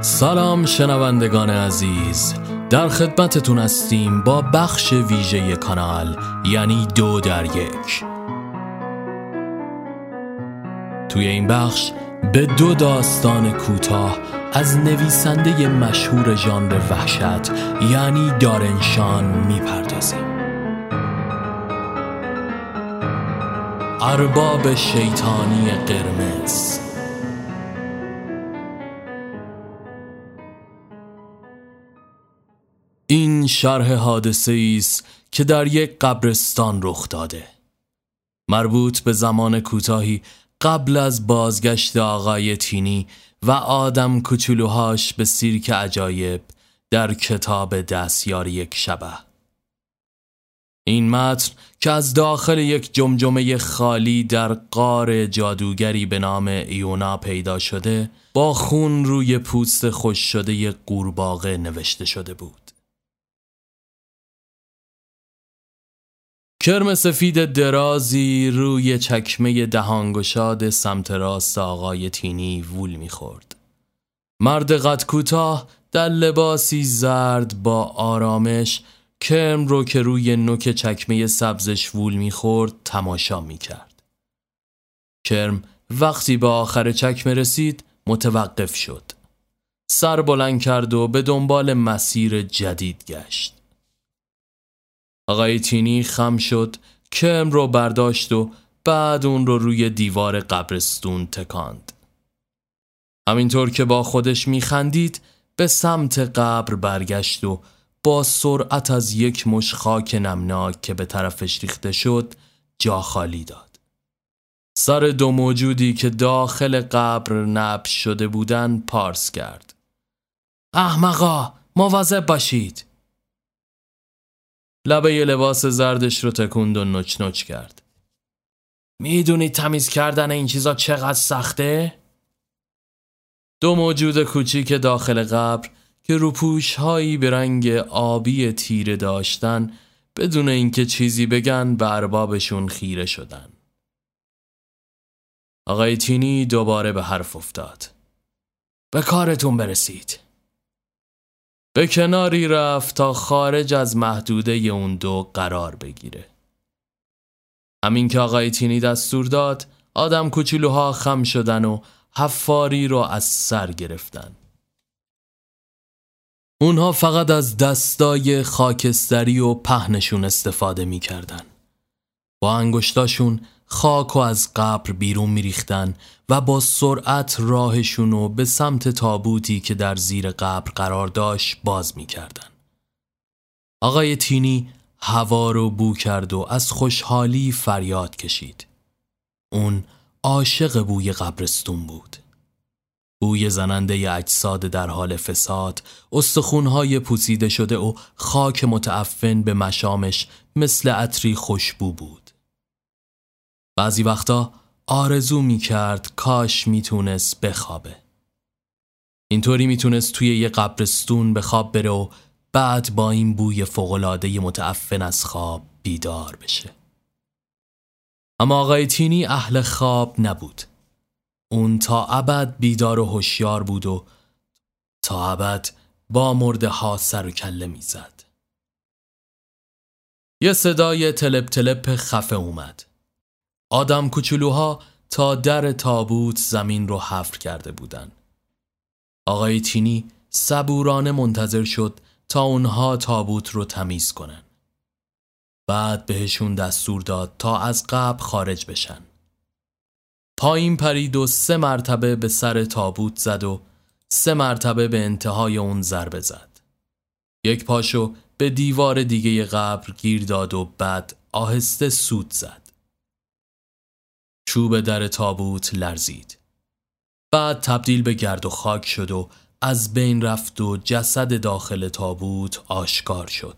سلام شنوندگان عزیز در خدمتتون هستیم با بخش ویژه کانال یعنی دو در یک. توی این بخش به دو داستان کوتاه از نویسنده مشهور ژانر وحشت یعنی دارنشان می‌پردازیم. ارباب شیطانی قرمز. شرح حادثه است که در یک قبرستان رخ داده. مربوط به زمان کوتاهی قبل از بازگشت آقای تینی و آدم کوچولوهاش به سیرک عجایب در کتاب دستیار یک شبه. این متن که از داخل یک جمجمه خالی در قار جادوگری به نام ایونا پیدا شده با خون روی پوست خوش شده قورباغه نوشته شده بود. کرم سفید درازی روی چکمه دهانگشاد سمت راست آقای تینی وول می‌خورد. مرد قد کوتاه در لباسی زرد با آرامش کرم رو که روی نوک چکمه سبزش وول می‌خورد تماشا می‌کرد. کرم وقتی به آخر چکمه رسید متوقف شد. سر بلند کرد و به دنبال مسیر جدید گشت. آقای تینی خم شد کم رو برداشت و بعد اون رو روی دیوار قبرستون تکاند. همینطور که با خودش میخندید به سمت قبر برگشت و با سرعت از یک مش خاک نمناک که به طرفش ریخته شد جا خالی داد. سر دو موجودی که داخل قبر نبش شده بودن پارس کرد. احمقا مواظب باشید. لبه لباس زردش رو تکوند و نچ نچ کرد. می‌دونید تمیز کردن این چیزا چقدر سخته؟ دو موجود کوچیک داخل قبر که روپوش هایی به رنگ آبی تیره داشتن بدون اینکه چیزی بگن به اربابشون خیره شدن. آقای تینی دوباره به حرف افتاد. به کارتون برسید. به کناری رفت تا خارج از محدوده اون دو قرار بگیره. همین که آقای تینی دستور داد آدم کوچولوها خم شدن و حفاری رو از سر گرفتن. اونها فقط از دستای خاکستری و پهنشون استفاده می‌کردن. با انگشتاشون خاک و از قبر بیرون میریختن و با سرعت راهشونو به سمت تابوتی که در زیر قبر قرار داشت باز می‌کردن. آقای تینی هوا رو بو کرد و از خوشحالی فریاد کشید. اون عاشق بوی قبرستون بود. بوی زننده اجساد در حال فساد، استخونهای پوسیده شده و خاک متعفن به مشامش مثل عطری خوشبو بود. بعضی وقتا آرزو می کرد کاش می‌تونست بخوابه. اینطوری می‌تونست توی یه قبرستون به خواب بره و بعد با این بوی فوقلاده متعفن از خواب بیدار بشه. اما آقای تینی اهل خواب نبود. اون تا ابد بیدار و هوشیار بود و تا ابد با مرده ها سر و کله می‌زد. یه صدای تلپ تلپ خفه اومد. آدم کوچولوها تا در تابوت زمین رو حفر کرده بودن. آقای تینی صبورانه منتظر شد تا اونها تابوت رو تمیز کنن. بعد بهشون دستور داد تا از قبل خارج بشن. پایین پرید و سه مرتبه به سر تابوت زد و سه مرتبه به انتهای اون ضربه زد. یک پاشو به دیوار دیگه قبر گیر داد و بعد آهسته سود زد. چوب در تابوت لرزید. بعد تبدیل به گرد و خاک شد و از بین رفت و جسد داخل تابوت آشکار شد.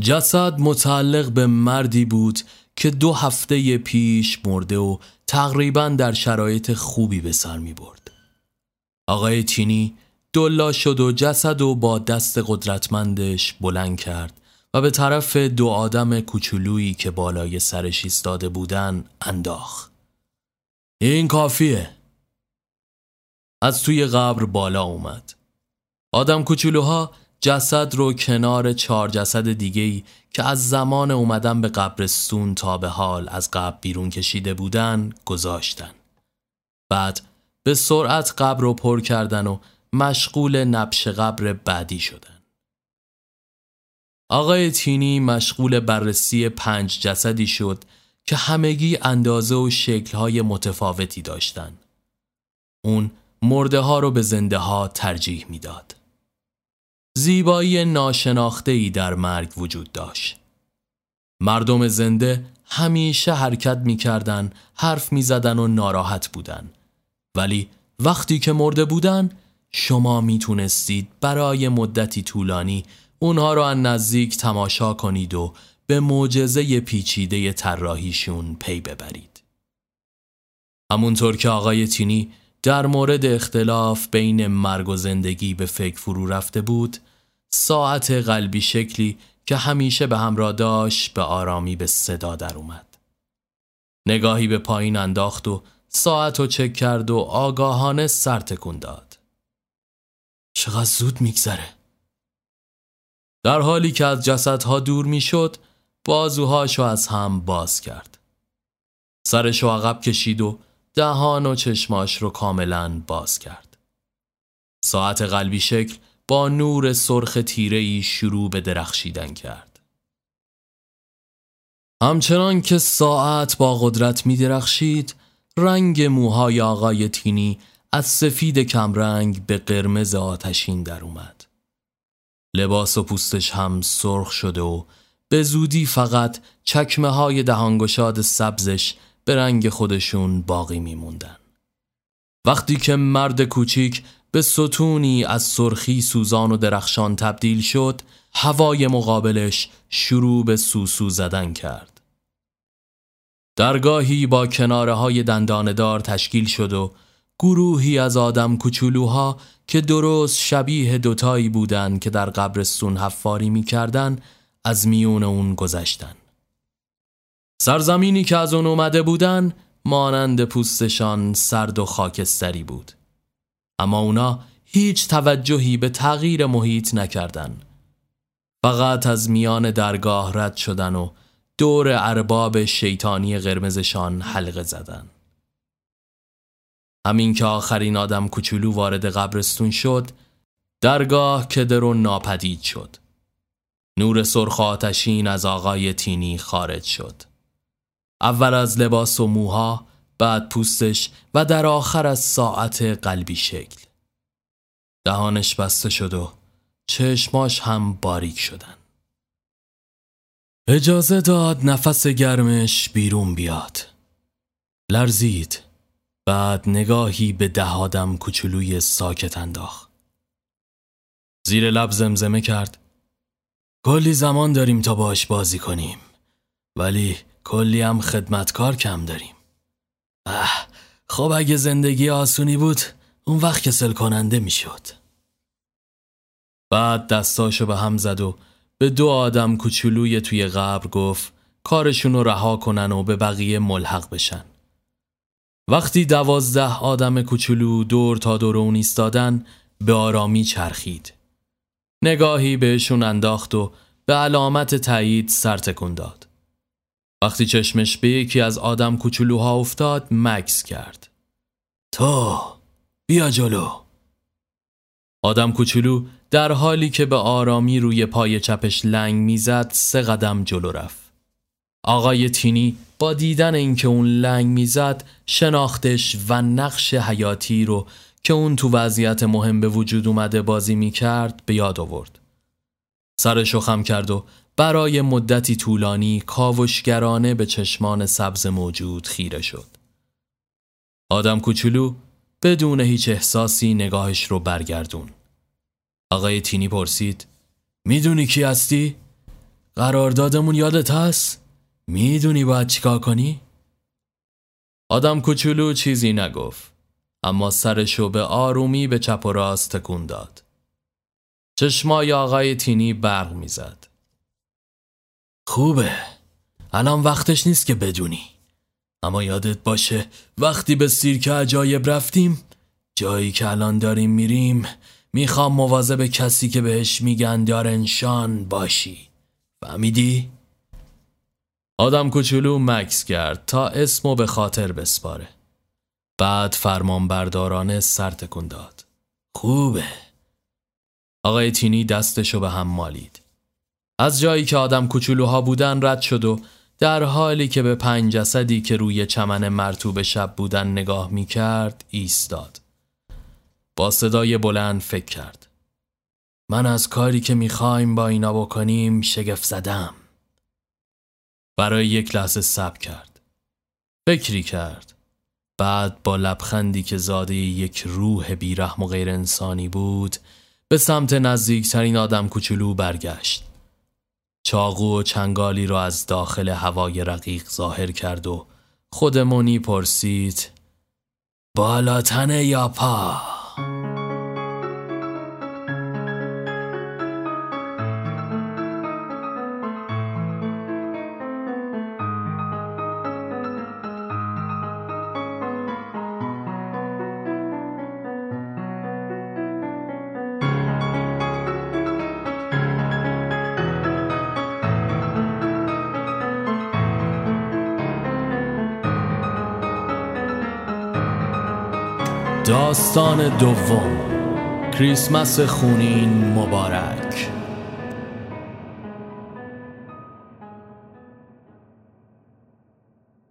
جسد متعلق به مردی بود که دو هفته پیش مرده و تقریبا در شرایط خوبی به سر می برد. آقای تینی دلا شد و جسد و با دست قدرتمندش بلند کرد و به طرف دو آدم کوچولویی که بالای سرش ایستاده بودن انداخ. این کافیه. از توی قبر بالا اومد آدم کوچولوها جسد رو کنار چهار جسد دیگهی که از زمان اومدن به قبرستون تا به حال از قبر بیرون کشیده بودن گذاشتن. بعد به سرعت قبر رو پر کردن و مشغول نبش قبر بعدی شدن. آقای تینی مشغول بررسی پنج جسدی شد که همگی اندازه و شکلهای متفاوتی داشتن. اون مرده ها رو به زنده ها ترجیح می‌داد. زیبایی ناشناخته ای در مرگ وجود داشت. مردم زنده همیشه حرکت می‌کردن، حرف می‌زدن و ناراحت بودن. ولی وقتی که مرده بودن شما می‌تونستید برای مدتی طولانی اونها رو از نزدیک تماشا کنید و به معجزه پیچیده طراحیشون پی ببرید. همونطور که آقای تینی در مورد اختلاف بین مرگ و زندگی به فکر فرو رفته بود ساعت قلبی شکلی که همیشه به همراه داشت به آرامی به صدا در اومد. نگاهی به پایین انداخت و ساعت رو چک کرد و آگاهانه سر تکون داد. چقدر زود میگذره؟ در حالی که از جسدها دور می‌شد بازوهاشو از هم باز کرد سرشو عقب کشید و دهان و چشماش رو کاملا باز کرد. ساعت قلبی شکل با نور سرخ تیرهی شروع به درخشیدن کرد. همچنان که ساعت با قدرت می درخشید، رنگ موهای آقای تینی از سفید کمرنگ به قرمز آتشین در اومد. لباس و پوستش هم سرخ شده و به زودی فقط چکمه های دهانگشاد سبزش به رنگ خودشون باقی میموندن. وقتی که مرد کوچیک به ستونی از سرخی سوزان و درخشان تبدیل شد هوای مقابلش شروع به سوسو زدن کرد. درگاهی با کناره های دنداندار تشکیل شد و گروهی از آدم کوچولوها که درست شبیه دوتایی بودند که در قبرستون حفاری می‌کردن از میون اون گذشتن. سرزمینی که از اون اومده بودن مانند پوستشان سرد و خاکستری بود. اما اونا هیچ توجهی به تغییر محیط نکردن فقط از میان درگاه رد شدن و دور ارباب شیطانی قرمزشان حلقه زدن همین که آخرین آدم کوچولو وارد قبرستون شد درگاه کدر و ناپدید شد. نور سرخ آتشین از آقای تینی خارج شد. اول از لباس و موها بعد پوستش و در آخر از ساعت قلبی شکل. دهانش بسته شد و چشماش هم باریک شدن. اجازه داد نفس گرمش بیرون بیاد. لرزید. بعد نگاهی به دهادم کوچولوی ساکت انداخت. زیر لب زمزمه کرد. کلی زمان داریم تا باش بازی کنیم ولی کلی هم خدمتکار کم داریم. اه خب اگه زندگی آسونی بود اون وقت کسل کننده می‌شد. بعد دستاشو به هم زد و به دو آدم کوچولوی توی قبر گفت کارشونو رها کنن و به بقیه ملحق بشن. وقتی دوازده آدم کوچولو دور تا دور اون ایستادن به آرامی چرخید. نگاهی بهشون انداخت و به علامت تایید سر تکون داد. وقتی چشمش به یکی از آدم کوچولوها افتاد مکس کرد. تو بیا جلو. آدم کوچولو در حالی که به آرامی روی پای چپش لنگ می‌زد سه قدم جلو رفت. آقای تینی با دیدن اینکه اون لنگ می‌زد شناختش و نقش حیاتی رو که اون تو وضعیت مهم به وجود اومده بازی می‌کرد به یاد آورد سرشو خم کرد و برای مدتی طولانی کاوشگرانه به چشمان سبز موجود خیره شد. آدم کوچولو بدون هیچ احساسی نگاهش رو برگردون. آقای تینی پرسید می‌دونی کی هستی؟ قراردادمون یادت هست؟ می‌دونی باید چیکار کنی؟ آدم کوچولو چیزی نگفت اما سرشو به آرومی به چپ و راست تکون داد. چشمای آقای تینی برق می‌زد. خوبه الان وقتش نیست که بدونی اما یادت باشه وقتی به سیرک عجایب رفتیم جایی که الان داریم میریم می‌خوام مواظب کسی که بهش میگن دارنشان باشی فهمیدی؟ آدم کوچولو مکس کرد تا اسمو به خاطر بسپاره بعد فرمان بردارانه سر تکون داد خوبه آقای تینی دستشو به هم مالید از جایی که آدم کوچولوها بودن رد شد و در حالی که به پنج جسدی که روی چمن مرتوب شب بودن نگاه می کرد ایستاد. با صدای بلند فکر کرد. من از کاری که می‌خوایم با اینا بکنیم شگفت زدم. برای یک لحظه سب کرد. فکری کرد. بعد با لبخندی که زاده یک روح بیرحم و غیر انسانی بود به سمت نزدیکترین آدم کوچولو برگشت. چاقو و چنگالی را از داخل هوای رقیق ظاهر کرد و خودمونی پرسید بالاتن یا پا؟ داستان دوم. کریسمس خونین مبارک.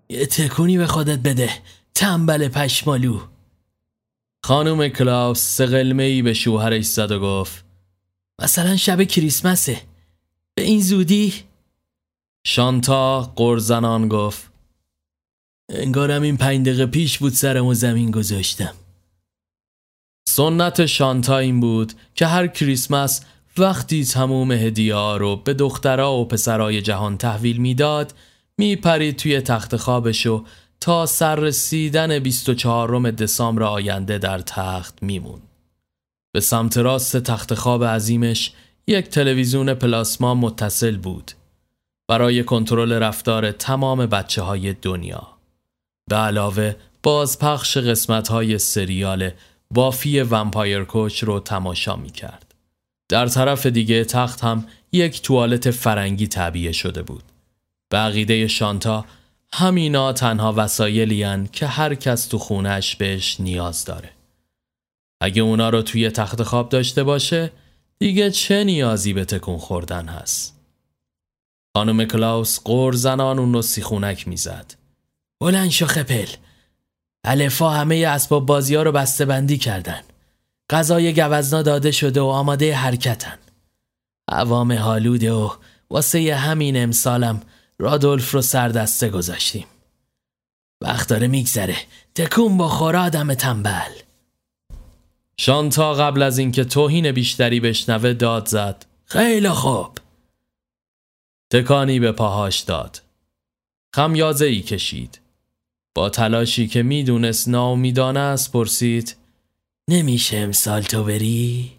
یه تکونی به خودت بده. تنبل پشمالو. خانم کلاوس سقلمه ای به شوهرش زد و گفت مثلا شب کریسمسه. به این زودی؟ شانتا قرزنان گفت انگارم این پنج دقیقه پیش بود سرم و زمین گذاشتم. سنت شانتا این بود که هر کریسمس وقتی تموم هدیه ها رو به دخترها و پسرای جهان تحویل می‌داد میپرید توی تخت خوابش و تا سر رسیدن 24 دسامبر آینده در تخت میمون. به سمت راست تخت خواب عظیمش یک تلویزیون پلاسما متصل بود برای کنترل رفتار تمام بچه های دنیا. به علاوه بازپخش قسمت های سریال بافی ومپایر کوچ رو تماشا می کرد. در طرف دیگه تخت هم یک توالت فرنگی تعبیه شده بود. بقیده شانتا همینا تنها وسایلی که هر کس تو خونش بهش نیاز داره. اگه اونا رو توی تخت خواب داشته باشه دیگه چه نیازی به تکون خوردن هست؟ خانم کلاوس قور زنان اون رو سیخونک می‌زد. بلند شو خپل الفا همه اسباب بازی ها رو بسته بندی کردن. غذای گوزنا داده شده و آماده حرکتن. عوام حالوده و واسه همین امسالم رادولف رو سردسته گذاشتیم. وقت داره میگذره. تکون بخور آدم تنبل. شانتا قبل از اینکه توهین بیشتری بشنوه داد زد. خیلی خوب. تکانی به پاهاش داد. خمیازه ای کشید. با تلاشی که می‌دونست ناامیدانه است پرسید نمیشه امسال تو بری؟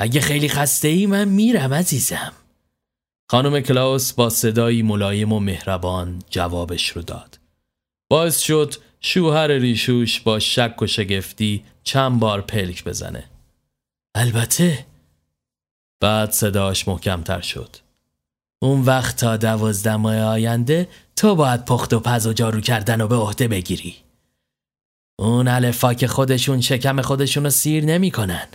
اگه خیلی خسته ای من میرم عزیزم. خانم کلاوس با صدایی ملایم و مهربان جوابش رو داد. باعث شد شوهر ریشوش با شک و شگفتی چند بار پلک بزنه. البته. بعد صداش محکمتر شد. اون وقت تا دوازده ماه آینده تو باید پخت و پز و جارو کردن و به عهده بگیری. اون الفا که خودشون شکم خودشون رو سیر نمی‌کنن.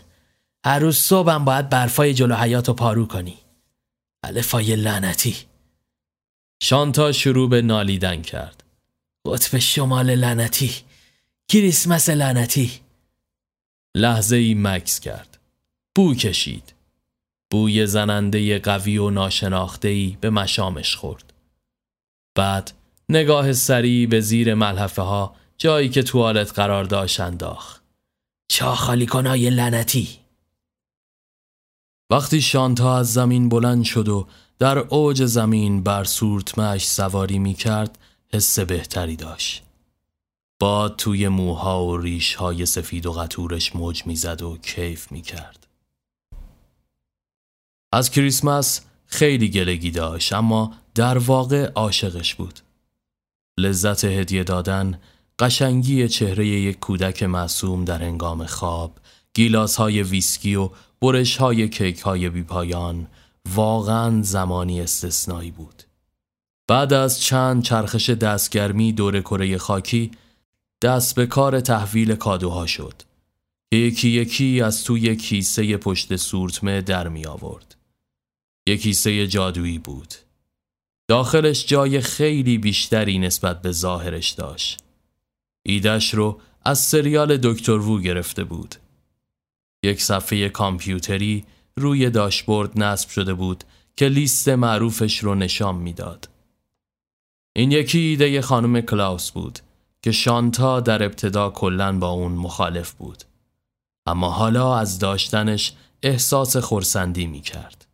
هر روز صبحم باید برفای جلو حیات و پارو کنی. الفای لعنتی. شانتا شروع به نالیدن کرد. قطب شمال لعنتی. کریسمس لعنتی. لحظه ای مکس کرد. بو کشید. بوی زننده قوی و ناشناخته به مشامش خورد. بعد نگاه سری به زیر ملحفه ها جایی که توالت قرار داشت انداخت. چا خالی کنای لنتی وقتی شانتا از زمین بلند شد و در اوج زمین بر سورتمش سواری می کرد حس بهتری داشت. باد توی موها و ریش های سفید و قطورش موج می‌زد و کیف می کرد. از کریسمس خیلی گلگی داشت اما در واقع عاشقش بود. لذت هدیه دادن قشنگی چهره یک کودک معصوم در انگام خواب گیلاس های ویسکی و برش های کیک های بیپایان واقعا زمانی استثنایی بود. بعد از چند چرخش دستگرمی دور کره خاکی دست به کار تحویل کادوها شد. یکی یکی از توی کیسه پشت سورتمه در می آورد یک کیسه جادویی بود داخلش جای خیلی بیشتری نسبت به ظاهرش داشت ایدش رو از سریال دکتر وو گرفته بود یک صفحه کامپیوتری روی داشبورد نصب شده بود که لیست معروفش رو نشان می‌داد. این یکی ایده خانم کلاوس بود که شانتا در ابتدا کلا با اون مخالف بود. اما حالا از داشتنش احساس خورسندی می کرد.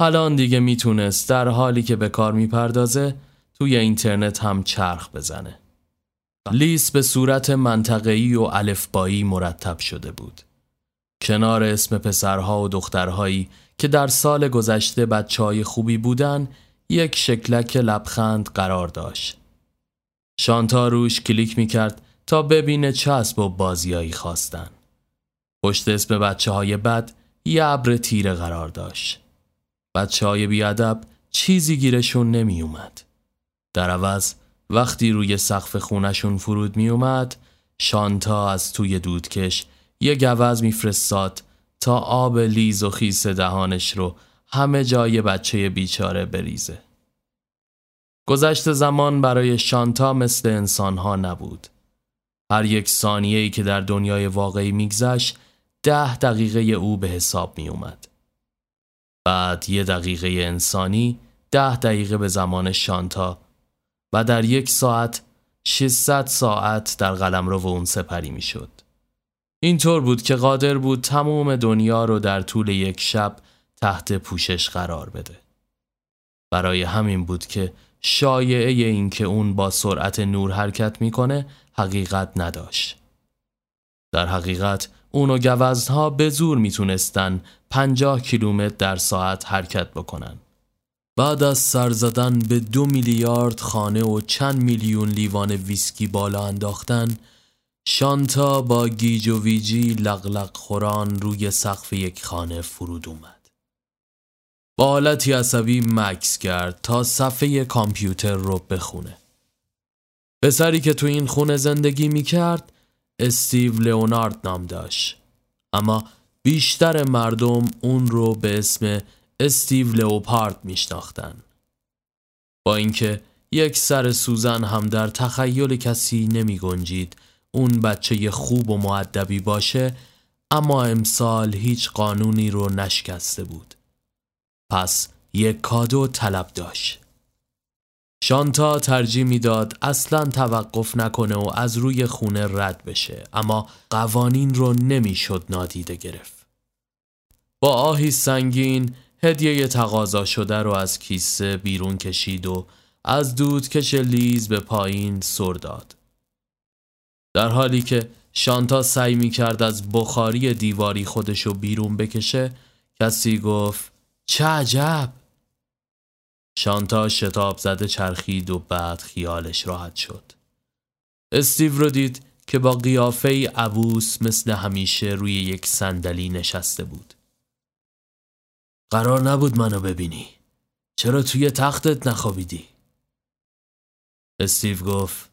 الان دیگه می‌تونست در حالی که به کار می‌پردازه توی اینترنت هم چرخ بزنه. لیست به صورت منطقه‌ای و الفبایی مرتب شده بود. کنار اسم پسرها و دخترهایی که در سال گذشته بچه های خوبی بودن یک شکلک لبخند قرار داشت. شانتا روش کلیک می کرد تا ببینه چسب و بازیایی خواستن. پشت اسم بچه های بد یه ابر تیره قرار داشت. بچه های بیادب چیزی گیرشون نمی اومد. در عوض وقتی روی سقف خونشون فرود می اومد شانتا از توی دودکش یه گوز میفرستاد تا آب لیز و خیس دهانش رو همه جای بچه بیچاره بریزه. گذشت زمان برای شانتا مثل انسانها نبود. هر یک ثانیه که در دنیای واقعی میگذشت ده دقیقه او به حساب می اومد. بعد یه دقیقه انسانی ده دقیقه به زمان شانتا و در یک ساعت 600 ساعت در قلم رو اون سپری می شد. اینطور بود که قادر بود تمام دنیا رو در طول یک شب تحت پوشش قرار بده. برای همین بود که شایعه این که اون با سرعت نور حرکت می‌کنه حقیقت نداشت. در حقیقت اون و گوزها به زور می‌تونستن پنجاه کیلومتر در ساعت حرکت بکنن. بعد از سر زدن به دو میلیارد خانه و چند میلیون لیوان ویسکی بالا انداختن شانتا با گیج و ویجی لغلق خوران روی سقف یک خانه فرود اومد. با حالتی عصبی مکس کرد تا صفحه کامپیوتر رو بخونه. پسری که تو این خونه زندگی می کرد استیو لئونارد نام داشت. اما بیشتر مردم اون رو به اسم استیو لئوپارد میشناختن. با اینکه یک سر سوزن هم در تخیل کسی نمی گنجید اون بچه خوب و معدبی باشه اما امسال هیچ قانونی رو نشکسته بود پس یک کادو طلب داشت شانتا ترجیح می‌داد اصلا توقف نکنه و از روی خونه رد بشه اما قوانین رو نمی‌شد نادیده گرفت. با آهی سنگین هدیه تقاضا شده رو از کیسه بیرون کشید و از دود کش لیز به پایین سر داد. در حالی که شانتا سعی می کرد از بخاری دیواری خودشو بیرون بکشه کسی گفت چه عجب! شانتا شتاب زده چرخید و بعد خیالش راحت شد. استیو رو دید که با قیافه عبوس مثل همیشه روی یک صندلی نشسته بود. قرار نبود منو ببینی. چرا توی تختت نخوابیدی؟ استیو گفت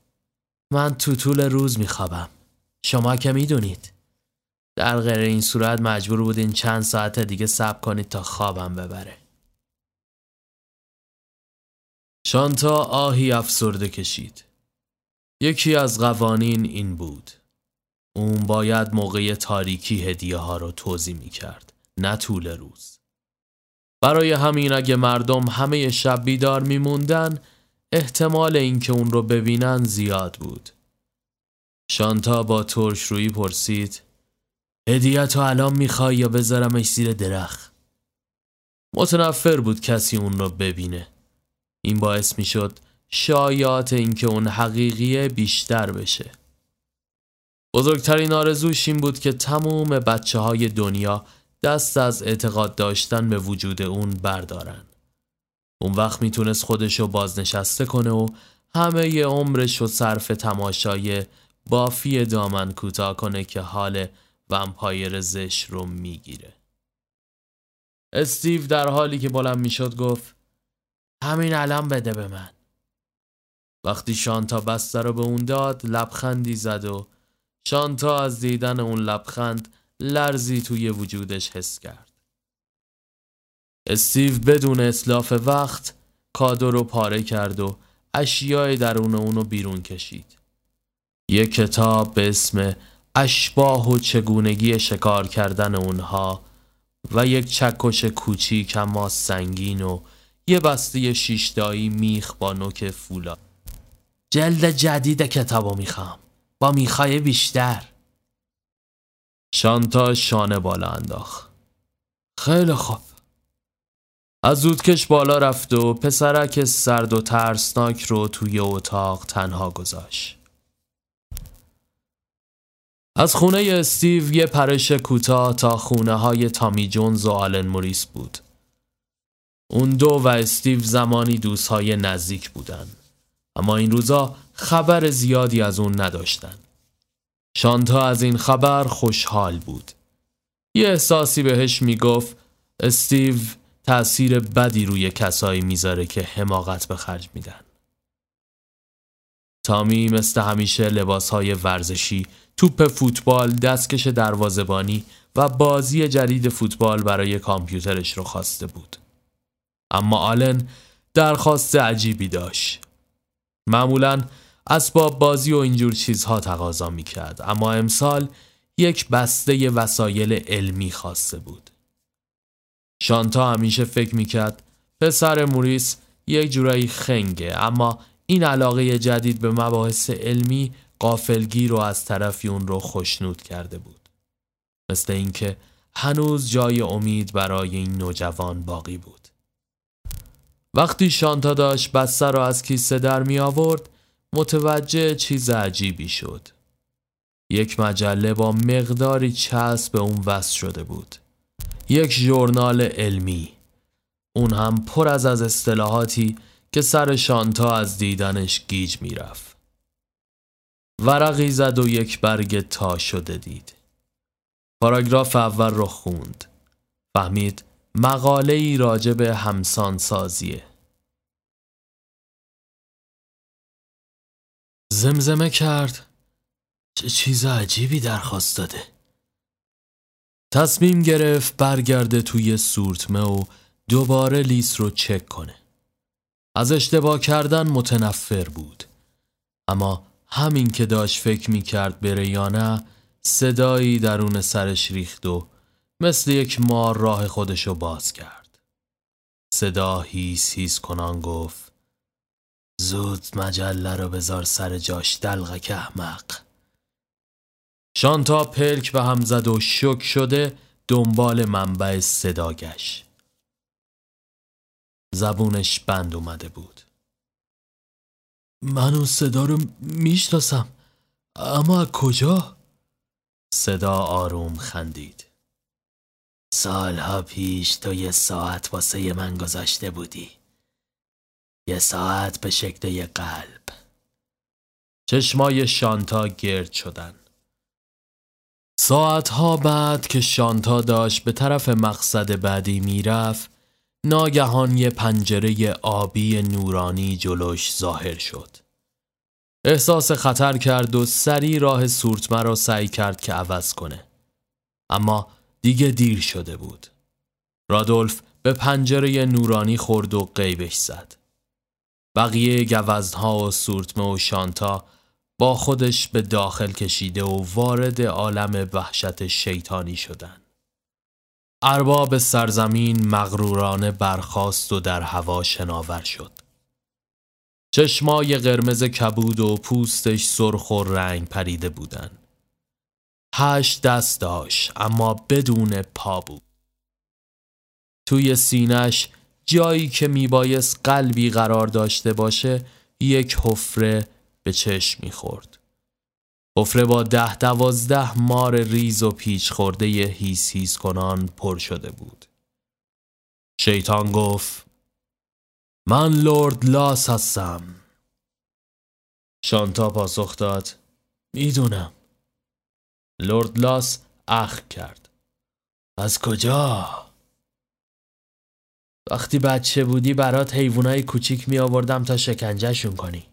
من تو طول روز میخوابم. شما که می‌دونید. در غیر این صورت مجبور بودین چند ساعت دیگه صبر کنید تا خوابم ببره. شانتا آهی افسرده کشید یکی از قوانین این بود اون باید موقع تاریکی هدیه ها رو توضیح می کرد نه طول روز برای همین اگه مردم همه شب بیدار میموندن احتمال اینکه اون رو ببینن زیاد بود. شانتا با ترش روی پرسید هدیت الان می‌خوای یا بذارمش زیر درخت؟ متنفر بود کسی اون رو ببینه. این باعث می‌شد شایعات اینکه اون حقیقیه بیشتر بشه. بزرگترین آرزوش این بود که تموم بچه های دنیا دست از اعتقاد داشتن به وجود اون بردارن. اون وقت می‌تونست خودشو بازنشسته کنه و همه ی عمرش و صرف تماشای بافی دامن کوتاه کنه که حال ومپایر زش رو می‌گیره استیو در حالی که بلند می‌شد گفت همین الان بده به من. وقتی شانتا بسته رو به اون داد لبخندی زد و شانتا از دیدن اون لبخند لرزی توی وجودش حس کرد. استیو بدون اصلاف وقت کادو رو پاره کرد و اشیای درون اونو بیرون کشید. یک کتاب به اسم اشباه و چگونگی شکار کردن اونها و یک چکش کوچیک اما سنگین و یه بسته شیشدایی میخ با نوک فولا. جلد جدید کتابو می‌خوام. با میخای بیشتر. شانتا شانه بالا انداخت. خیلی خوب. از زودکش بالا رفت و پسرک سرد و ترسناک رو توی اتاق تنها گذاشت. از خونه استیو یه پرش کوتاه تا خونه های تامی جونز و آلن موریس بود. اون دو و استیو زمانی دوستهای نزدیک بودن. اما این روزا خبر زیادی از اون نداشتن. شانتا از این خبر خوشحال بود. یه احساسی بهش می‌گفت استیو تأثیر بدی روی کسایی می‌ذاره که حماقت به خرج میدن. تامی مثل همیشه لباسهای ورزشی توپ فوتبال، دستکش دروازبانی و بازی جدید فوتبال برای کامپیوترش رو خواسته بود. اما آلن درخواست عجیبی داشت. معمولا اسباب بازی و اینجور چیزها تقاضا می‌کرد اما امسال یک بسته وسایل علمی خواسته بود. شانتا همیشه فکر می‌کرد پسر موریس یک جورایی خنگه اما این علاقه جدید به مباحث علمی قافلگی رو از طرفی اون رو خوشنود کرده بود مثل اینکه هنوز جای امید برای این نوجوان باقی بود وقتی شانتا داشت بسته را از کیسه در می آورد متوجه چیز عجیبی شد. یک مجله با مقداری چسب به اون وصل شده بود. یک ژورنال علمی. اون هم پر از از اصطلاحاتی که سر شانتا از دیدنش گیج می‌رفت ورقی زد و یک برگ تا شده دید. پاراگراف اول رو خوند. فهمید مقاله ای راجع به همسان سازیه زمزمه کرد. چه چیز عجیبی درخواست داده. تصمیم گرفت برگرده توی سورتمه و دوباره لیس رو چک کنه. از اشتباه کردن متنفر بود. اما همین که داشت فکر می کرد بره یا نه صدایی درون سرش ریخت و مثل یک مار راه خودشو باز کرد. صدا هیس هیس کنان گفت زود مجله رو بذار سر جاش دلغک احمق شانتا پلک به هم زد و شک شده دنبال منبع صدا گشت. زبونش بند اومده بود. من اون صدا رو می‌شناسم اما کجا؟ صدا آروم خندید. سالها پیش تو یه ساعت واسه من گذاشته بودی یه ساعت به شکل یه قلب چشمای شانتا گرد شدن ساعتها بعد که شانتا داشت به طرف مقصد بعدی می‌رفت ناگهان یه پنجره آبی نورانی جلوش ظاهر شد. احساس خطر کرد و سری راه سورتمه را سعی کرد که عوض کنه. اما دیگه دیر شده بود. رادولف به پنجره نورانی خورد و قیبش زد. بقیه گوزنها و سورتمه و شانتا با خودش به داخل کشیده و وارد عالم وحشت شیطانی شدند. ارباب سرزمین مغرورانه برخاست و در هوا شناور شد. چشمای قرمز کبود و پوستش سرخ و رنگ پریده بودن. هشت دست داشت اما بدون پا بود. توی سینش جایی که میبایست قلبی قرار داشته باشه یک حفره به چشم می‌خورد. حفره با ده دوازده مار ریز و پیچ خورده هیس هیس کنان پر شده بود. شیطان گفت من لورد لاس هستم. شانتا پاسخ داد می‌دونم لورد لاس اخ کرد. از کجا؟ وقتی بچه بودی برات حیوانای کوچیک می آوردم تا شکنجهشون کنی.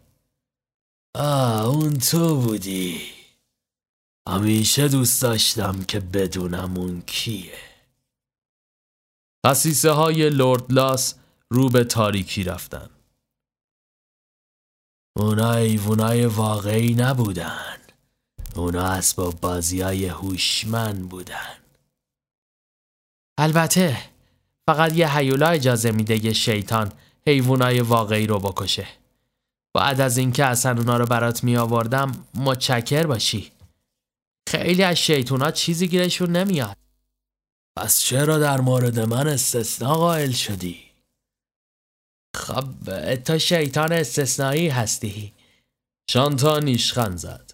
آه اون تو بودی. همیشه دوست داشتم که بدونم اون کیه. خسیسه های لورد لاس رو به تاریکی رفتن. اونا ایوونای واقعی نبودن. اونا اسباب بازی های هوشمند بودن. البته فقط یه حیولا اجازه میده یه شیطان حیوانای واقعی رو بکشه. بعد از اینکه اصلا اونا رو برات می آوردم متشکر باشی. خیلی از شیطونا چیزی گیرشون نمیاد. پس چرا در مورد من استثناء قائل شدی؟ خب تو شیطان استثنایی هستی. شانتا نیشخند زد.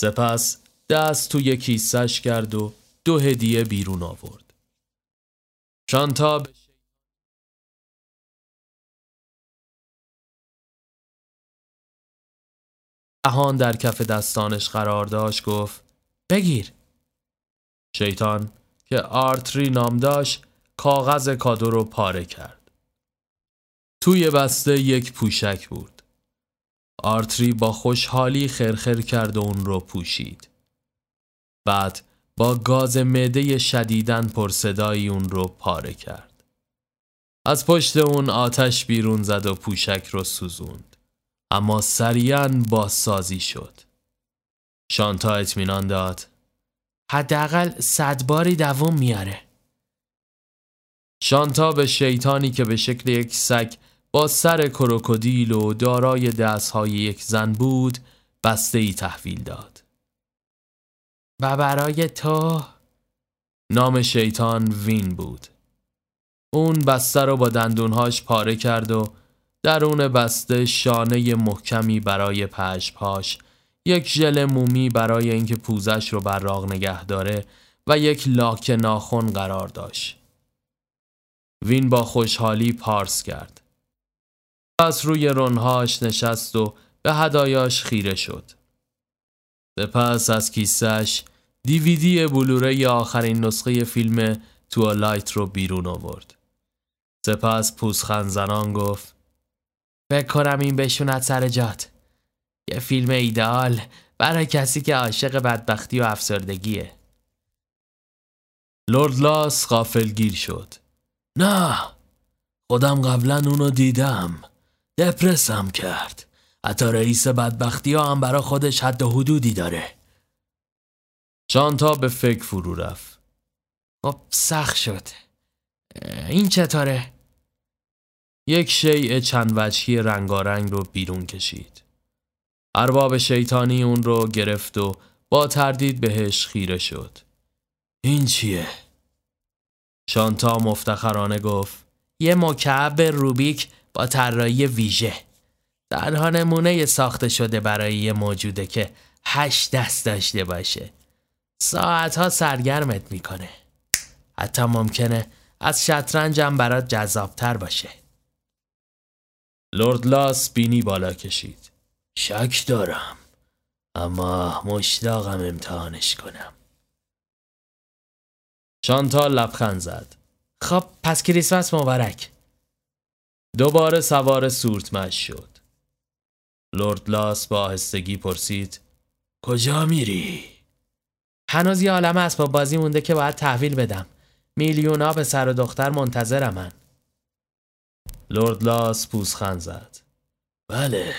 سپس دست توی کیسش کرد و دو هدیه بیرون آورد. شانتا به دهان در کف دستانش قرار داشت گفت بگیر. شیطان که آرتری نام داشت کاغذ کادو رو پاره کرد. توی بسته یک پوشک بود. آرتری با خوشحالی خرخر کرد و اون رو پوشید. بعد با گاز معده شدیدن پرصدایی اون رو پاره کرد. از پشت اون آتش بیرون زد و پوشک رو سوزوند. اما سریعا بازسازی شد. شانتا اطمینان داد. حداقل صد باری دوم میاره. شانتا به شیطانی که به شکل یک سگ با سر کروکودیل و دارای دستهای یک زن بود بسته ای تحویل داد و برای تو نام شیطان وین بود اون بسته رو با دندونهاش پاره کرد و درون بسته شانه محکمی برای پشپاش یک ژل مومی برای اینکه پوزش رو براق نگه داره و یک لاک ناخن قرار داشت. وین با خوشحالی پارس کرد. پس روی رونهاش نشست و به هدایاش خیره شد. سپس از کیسش دیویدی بلوره آخرین نسخه فیلم توالایت رو بیرون آورد. سپس پوزخند زنان گفت فکر کنم این بشوند سر جات. یه فیلم ایدئال برای کسی که عاشق بدبختی و افسردگیه لورد لاس غافلگیر شد نه خودم قبلا اونو دیدم دپرسم کرد. حتی رئیس بدبختی ها هم برا خودش حد حدودی داره. شانتا به فکر فرو رفت. خب سخت شد این چطوره؟ یک شیء چند وجهی رنگارنگ رو بیرون کشید. ارباب شیطانی اون رو گرفت و با تردید بهش خیره شد. این چیه؟ شانتا مفتخرانه گفت یه مکعب روبیک با طراحی ویژه. درها نمونه ساخته شده برای یه موجوده که هشت دست داشته باشه. ساعتها سرگرمت می‌کنه. حتی ممکنه از شطرنجم برات جذابتر باشه. لورد لاس بینی بالا کشید. شک دارم اما مشتاقم امتحانش کنم. شانتا لبخند زد. خب پس کریسمس مبارک. دوباره سوار سورتمش شد. لورد لاس با آهستگی پرسید کجا میری؟ هنوز یه عالم اسباب بازی مونده که باید تحویل بدم. میلیونا به سر و دختر منتظرمن لورد لاس پوزخند زد. بله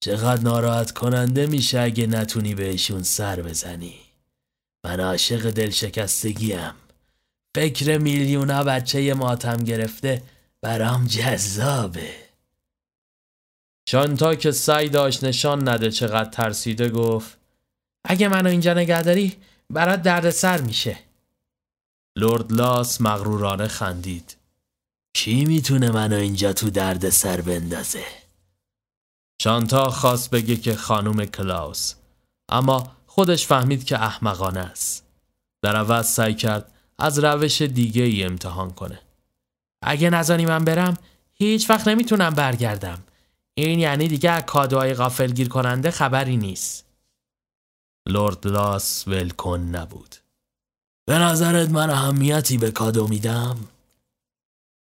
چقدر ناراحت کننده میشه اگه نتونی بهشون سر بزنی. من عاشق دلشکستگیم. فکر میلیونا بچه ماتم گرفته برام جذابه. شانتا که سعی داشت نشان نده چقدر ترسیده گفت اگه منو اینجا نگه داری برات درد سر میشه. لورد لاس مغرورانه خندید. کی می‌تونه منو اینجا تو درد سر بندازه؟ شانتا خواست بگه که خانم کلاوس اما خودش فهمید که احمقانه است. در عوض سعی کرد از روش دیگه ای امتحان کنه. اگه نزانی من برم هیچ وقت نمی‌تونم برگردم. این یعنی دیگه از کادوهای غافلگیر کننده خبری نیست. لورد لاس ولکن نبود. به نظرت من اهمیتی به کادو میدم؟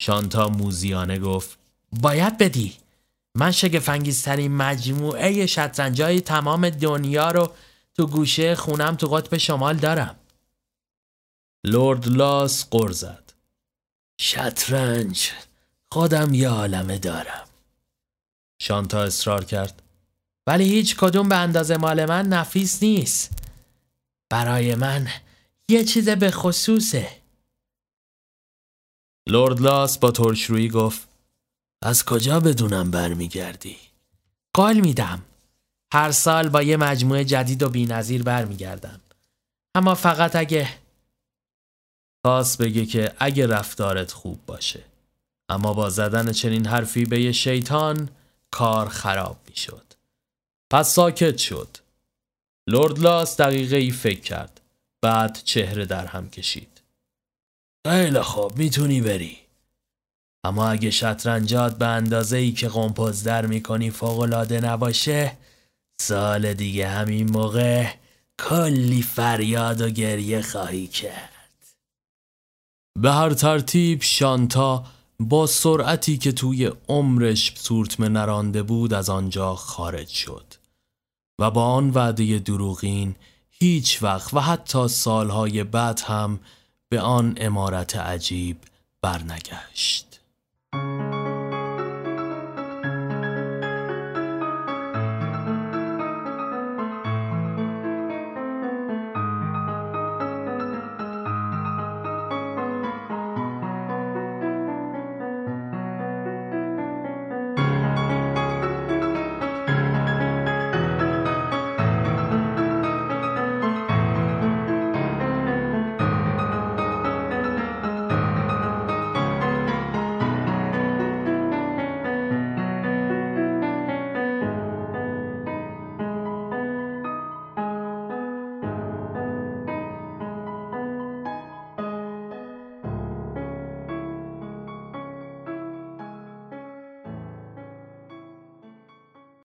شانتا موزیانه گفت باید بدی. من شگفنگیزترین مجموعه شطرنجای تمام دنیا رو تو گوشه خونم تو قطب شمال دارم. لورد لاس قر زد. شطرنج. خودم یه عالمه دارم. شانتا اصرار کرد. ولی هیچ کدوم به اندازه مال من نفیس نیست. برای من یه چیز به خصوصه. لورد لاس با ترشرویی گفت از کجا بدونم برمیگردی؟ قول میدم. هر سال با یه مجموعه جدید و بینظیر برمیگردم. اما فقط اگه خاص بگه که اگه رفتارت خوب باشه. اما با زدن چنین حرفی به یه شیطان کار خراب می‌شد. پس ساکت شد. لورد لاس دقیقه ای فکر کرد. بعد چهره در هم کشید. خیلی خوب می‌تونی بری. اما اگه شطرنجات به اندازه ای که قمپز در می‌کنی فوقلاده نباشه سال دیگه همین موقع کلی فریاد و گریه خواهی کرد. به هر ترتیب شانتا با سرعتی که توی عمرش سورتمه نرانده بود از آنجا خارج شد و با آن وعده دروغین هیچ وقت و حتی سالهای بعد هم به آن امارت عجیب برنگشت.